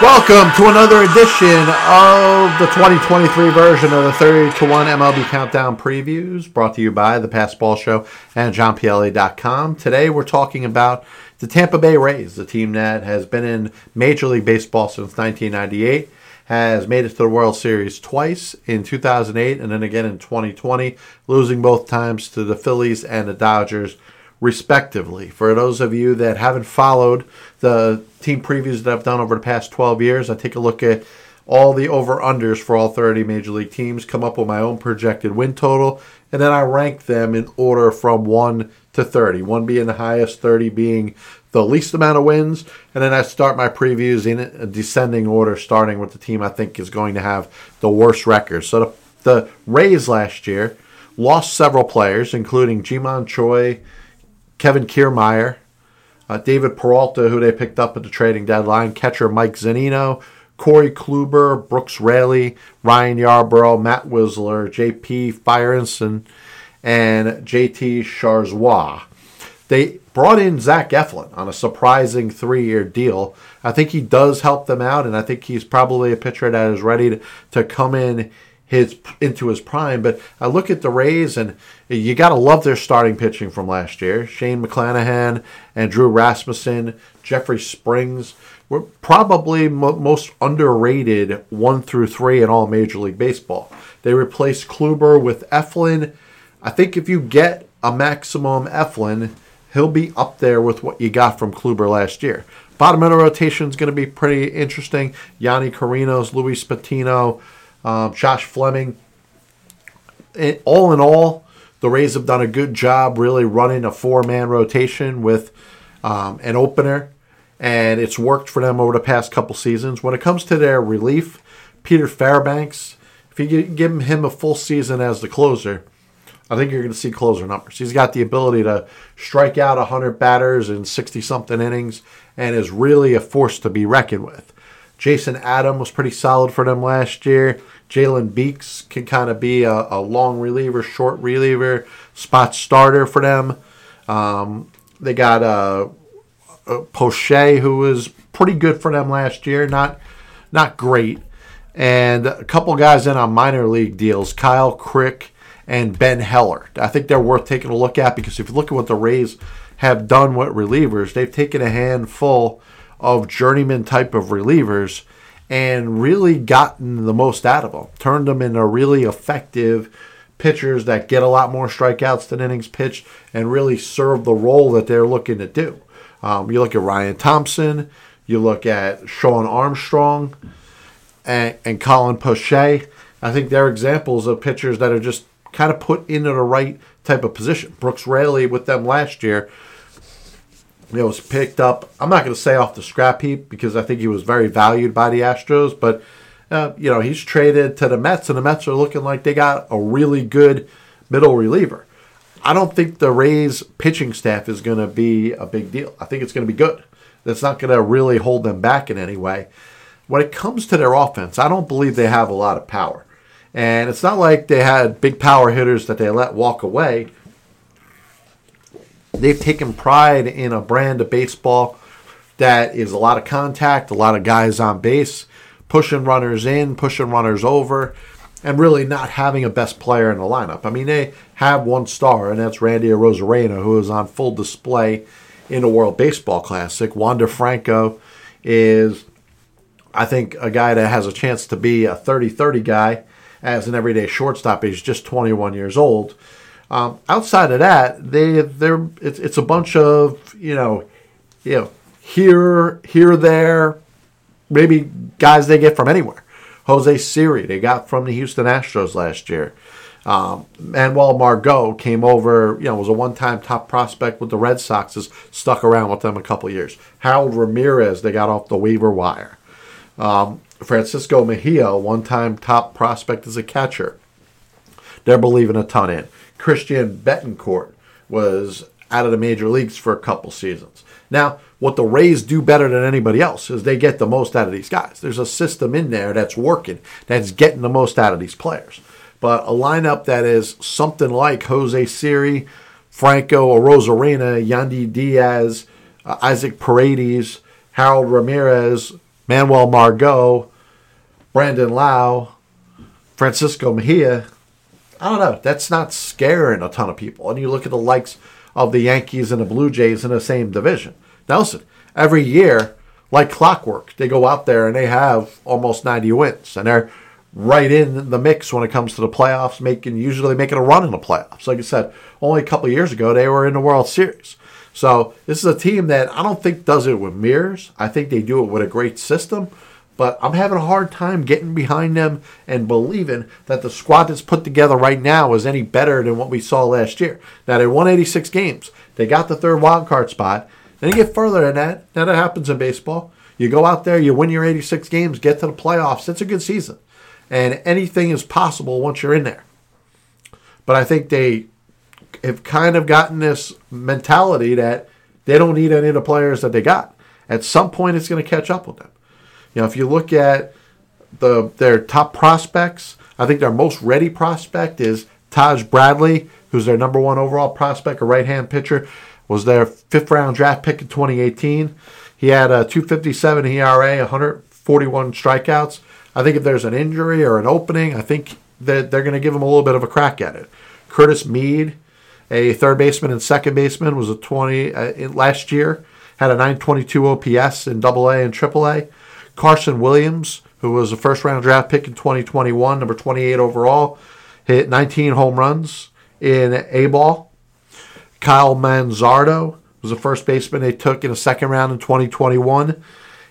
Welcome to another edition of the 2023 version of the 30 to 1 MLB Countdown Previews, brought to you by the Passed Ball Show and JohnPLA.com. Today we're talking about the Tampa Bay Rays, the team that has been in Major League Baseball since 1998, has made it to the World Series twice in 2008 and then again in 2020, losing both times to the Phillies and the Dodgers respectively. For those of you that haven't followed the team previews that I've done over the past 12 years, I take a look at all the over unders for all 30 major league teams, come up with my own projected win total, and then I rank them in order from 1 to 30. 1 being the highest, 30 being the least amount of wins, and then I start my previews in a descending order, starting with the team I think is going to have the worst record. So the, the Rays last year lost several players, including Ji-Man Choi, Kevin Kiermaier, uh, David Peralta, who they picked up at the trading deadline, catcher Mike Zunino, Corey Kluber, Brooks Raley, Ryan Yarbrough, Matt Wisler, J.P. Feyereisen, and J.T. Chargois. They brought in Zach Eflin on a surprising three-year deal. I think he does help them out, and I think he's probably a pitcher that is ready to, to come in his into his prime. But I look at the Rays, and you got to love their starting pitching from last year. Shane McClanahan and Drew Rasmussen, Jeffrey Springs were probably mo- most underrated one through three in all Major League Baseball. They replaced Kluber with Eflin. I think if you get a maximum Eflin, he'll be up there with what you got from Kluber last year. Bottom of the rotation is going to be pretty interesting. Yonny Chirinos, Luis Patino, um, Josh Fleming. It, all in all, the Rays have done a good job really running a four man rotation with um, an opener, and it's worked for them over the past couple seasons. When it comes to their relief, Peter Fairbanks, if you give him a full season as the closer, I think you're going to see closer numbers. He's got the ability to strike out 100 batters in 60 something innings and is really a force to be reckoned with. Jason Adam was pretty solid for them last year. Jalen Beeks can kind of be a, a, long reliever, short reliever, spot starter for them. Um, they got uh, uh, Poche, who was pretty good for them last year, not not great, and a couple guys in on minor league deals, Kyle Crick and Ben Heller. I think they're worth taking a look at because if you look at what the Rays have done with relievers, they've taken a handful of journeyman type of relievers and really gotten the most out of them. Turned them into really effective pitchers that get a lot more strikeouts than innings pitched and really serve the role that they're looking to do. Um, you look at Ryan Thompson, you look at Shawn Armstrong and, and Colin Poche. I think they're examples of pitchers that are just kind of put into the right type of position. Brooks Raley with them last year it was picked up. I'm not going to say off the scrap heap because I think he was very valued by the Astros, but uh, you know he's traded to the Mets, and the Mets are looking like they got a really good middle reliever. I don't think the Rays pitching staff is going to be a big deal. I think it's going to be good. That's not going to really hold them back in any way. When it comes to their offense, I don't believe they have a lot of power. And it's not like they had big power hitters that they let walk away they've taken pride in a brand of baseball that is a lot of contact, a lot of guys on base, pushing runners in, pushing runners over, and really not having a best player in the lineup. I mean, they have one star, and that's Randy Arozarena, who is on full display in the World Baseball Classic. Wander Franco is, I think, a guy that has a chance to be a 30 30 guy as an everyday shortstop. He's just 21 years old. Um, outside of that, they they're it's, it's a bunch of you know, you know here here there, maybe guys they get from anywhere. Jose Siri they got from the Houston Astros last year. Um, Manuel Margot came over, you know, was a one-time top prospect with the Red Sox, has stuck around with them a couple years. Harold Ramirez, they got off the waiver wire. Um, Francisco Mejia, one-time top prospect as a catcher. They're believing a ton in. Christian Bethancourt was out of the major leagues for a couple seasons. Now, what the Rays do better than anybody else is they get the most out of these guys. There's a system in there that's working, that's getting the most out of these players. But a lineup that is something like Jose Siri, Franco Arozarena, Yandy Diaz, uh, Isaac Paredes, Harold Ramirez, Manuel Margot, Brandon Lowe, Francisco Mejia. I don't know. That's not scaring a ton of people. And you look at the likes of the Yankees and the Blue Jays in the same division. Nelson, every year, like clockwork, they go out there and they have almost 90 wins. And they're right in the mix when it comes to the playoffs, making usually making a run in the playoffs. Like I said, only a couple years ago, they were in the World Series. So this is a team that I don't think does it with mirrors. I think they do it with a great system. But I'm having a hard time getting behind them and believing that the squad that's put together right now is any better than what we saw last year. Now they won 86 games. They got the third wild card spot. Then you get further than that. Now that happens in baseball. You go out there, you win your 86 games, get to the playoffs. It's a good season. And anything is possible once you're in there. But I think they have kind of gotten this mentality that they don't need any of the players that they got. At some point, it's going to catch up with them. You know, if you look at the their top prospects, I think their most ready prospect is Taj Bradley, who's their number one overall prospect, a right-hand pitcher, was their fifth round draft pick in 2018. He had a 257 ERA, 141 strikeouts. I think if there's an injury or an opening, I think that they're going to give him a little bit of a crack at it. Curtis Mead, a third baseman and second baseman, was a 20 uh, last year. Had a 922 OPS in Double A and Triple A. Carson Williams, who was a first round draft pick in 2021, number 28 overall, hit 19 home runs in A ball. Kyle Manzardo was the first baseman they took in a second round in 2021.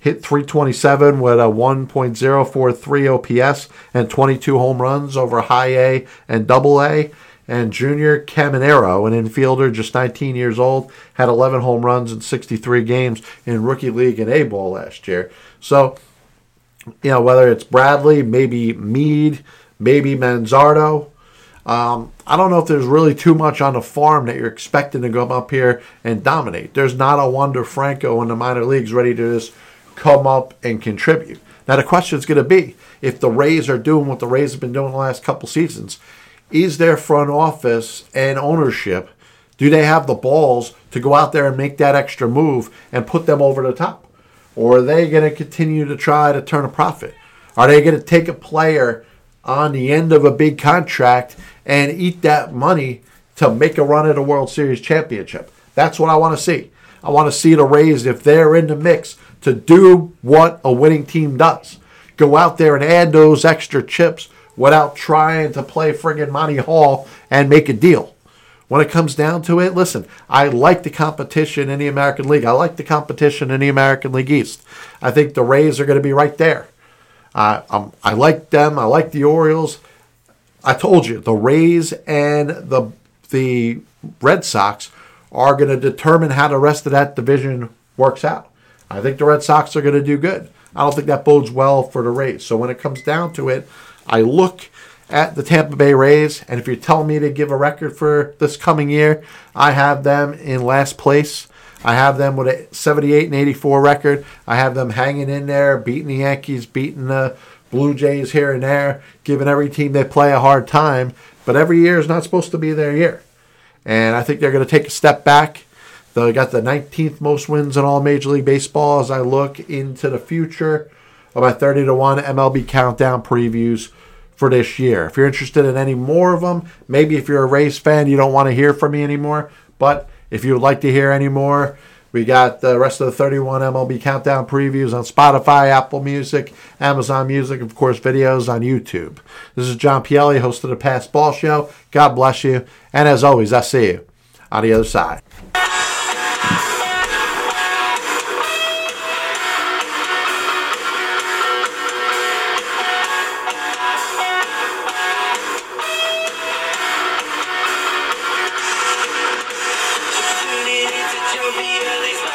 Hit 327 with a 1.043 OPS and 22 home runs over high A and double A and Junior Caminero, an infielder just 19 years old, had 11 home runs in 63 games in rookie league and A ball last year. So, you know, whether it's Bradley, maybe Mead, maybe Manzardo, um, I don't know if there's really too much on the farm that you're expecting to come up here and dominate. There's not a Wander Franco in the minor leagues ready to just come up and contribute. Now the question is going to be if the Rays are doing what the Rays have been doing the last couple seasons, is their front office and ownership do they have the balls to go out there and make that extra move and put them over the top? Or are they going to continue to try to turn a profit? Are they going to take a player on the end of a big contract and eat that money to make a run at a world series championship? That's what i want to see. I want to see the rays if they're in the mix to do what a winning team does. Go out there and add those extra chips without trying to play friggin' Monty Hall and make a deal. When it comes down to it, listen, I like the competition in the American League. I like the competition in the American League East. I think the Rays are going to be right there. Uh, I like them. I like the Orioles. I told you the Rays and the the Red Sox are going to determine how the rest of that division works out. I think the Red Sox are going to do good. I don't think that bodes well for the Rays. So when it comes down to it, I look at the Tampa Bay Rays, and if you're telling me to give a record for this coming year, I have them in last place. I have them with a 78 and 84 record. I have them hanging in there, beating the Yankees, beating the Blue Jays here and there, giving every team they play a hard time. But every year is not supposed to be their year. And I think they're going to take a step back. They got the 19th most wins in all Major League Baseball as I look into the future of my 30 to 1 MLB countdown previews for this year. If you're interested in any more of them, maybe if you're a Rays fan, you don't want to hear from me anymore. But if you would like to hear any more, we got the rest of the 31 MLB countdown previews on Spotify, Apple Music, Amazon Music, of course, videos on YouTube. This is John Pielli, host of the Passed Ball Show. God bless you. And as always, I see you on the other side. You'll be early.